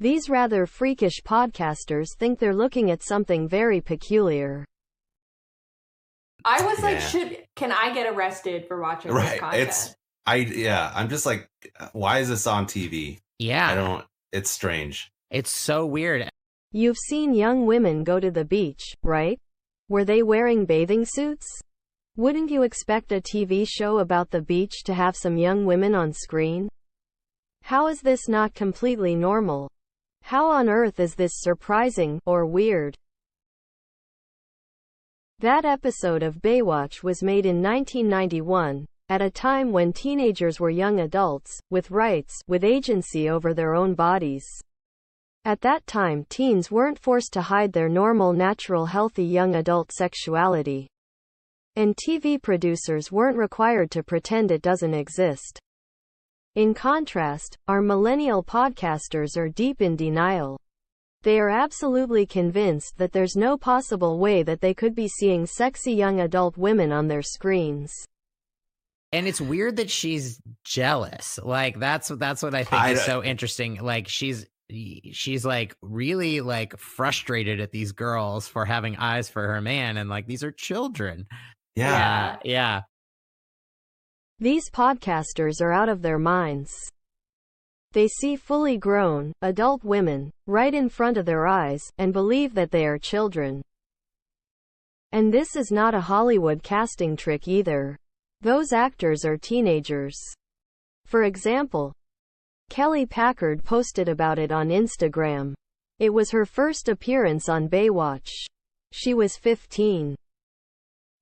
These rather freakish podcasters think they're looking at something very peculiar. I was like, Yeah. should can I get arrested for watching this Right. content? It's I yeah, I'm just like why is this on TV? Yeah. I don't it's strange. It's so weird. You've seen young women go to the beach, right? Were they wearing bathing suits? Wouldn't you expect a TV show about the beach to have some young women on screen? How is this not completely normal? How on earth is this surprising or weird? That episode of Baywatch was made in 1991, at a time when teenagers were young adults, with rights, with agency over their own bodies. At that time, teens weren't forced to hide their normal, natural, healthy young adult sexuality. And TV producers weren't required to pretend it doesn't exist. In contrast, our millennial podcasters are deep in denial. They are absolutely convinced that there's no possible way that they could be seeing sexy young adult women on their screens. And it's weird that she's jealous. Like that's that's what I think I is so interesting. Like she's she's like really like frustrated at these girls for having eyes for her man and like these are children. Yeah. Uh, yeah. Yeah. These podcasters are out of their minds. They see fully grown, adult women, right in front of their eyes, and believe that they are children. And this is not a Hollywood casting trick either. Those actors are teenagers. For example, Kelly Packard posted about it on Instagram. It was her first appearance on Baywatch. She was 15.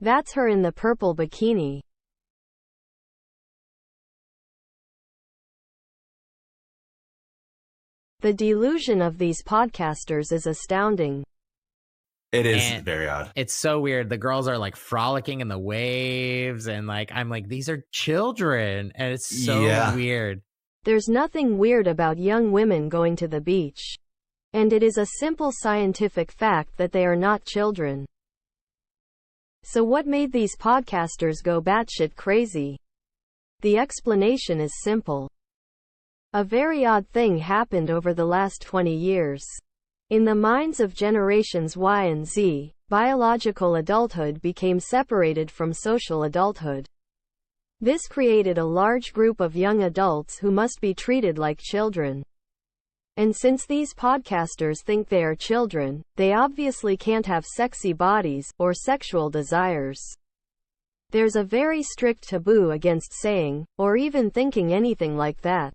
That's her in the purple bikini. The delusion of these podcasters is astounding. It is And- very odd. It's so weird. The girls are like frolicking in the waves and like I'm like these are children and it's so Yeah. weird. There's nothing weird about young women going to the beach. And it is a simple scientific fact that they are not children. So what made these podcasters go batshit crazy? The explanation is simple. A very odd thing happened over the last 20 years. In the minds of generations Y and Z, biological adulthood became separated from social adulthood. This created a large group of young adults who must be treated like children. And since these podcasters think they are children, they obviously can't have sexy bodies or sexual desires. There's a very strict taboo against saying, or even thinking anything like that.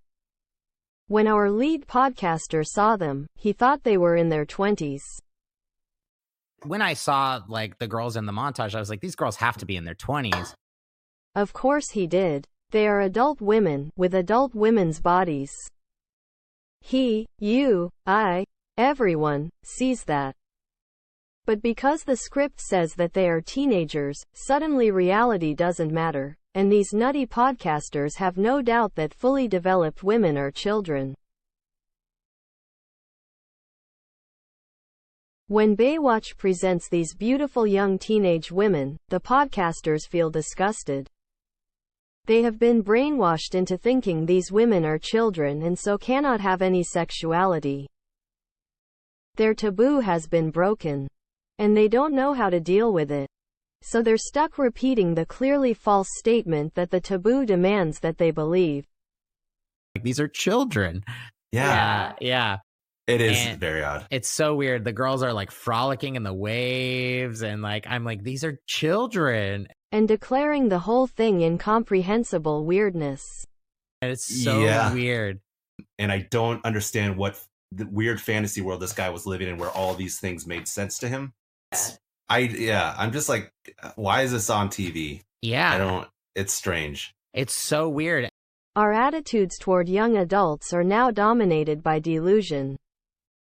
When our lead podcaster saw them, he thought they were in their 20s. When I saw like the girls in the montage, I was like, these girls have to be in their twenties. Of course he did. They are adult women, with adult women's bodies. He, you, I, everyone, sees that. But because the script says that they are teenagers, suddenly reality doesn't matter, and these nutty podcasters have no doubt that fully developed women are children. When Baywatch presents these beautiful young teenage women, the podcasters feel disgusted. They have been brainwashed into thinking these women are children and so cannot have any sexuality. Their taboo has been broken. And they don't know how to deal with it. So they're stuck repeating the clearly false statement that the taboo demands that they believe. Like these are children. Yeah. Yeah. Yeah. It is And- very odd. It's so weird. The girls are like frolicking in the waves and like I'm like, these are children. And declaring the whole thing incomprehensible weirdness. And it's so Yeah. weird. And I don't understand what the weird fantasy world this guy was living in where all these things made sense to him. I yeah, I'm just like uh, why is this on TV? Yeah, I don't it's strange. It's so weird. Our attitudes toward young adults are now dominated by delusion.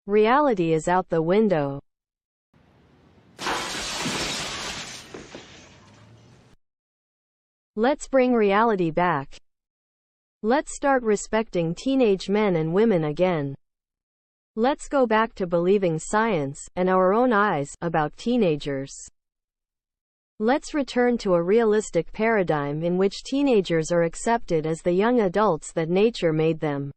Reality is out the window. Let's bring reality back. Let's start respecting teenage men and women again. Let's go back to believing science, and our own eyes, about teenagers. Let's return to a realistic paradigm in which teenagers are accepted as the young adults that nature made them.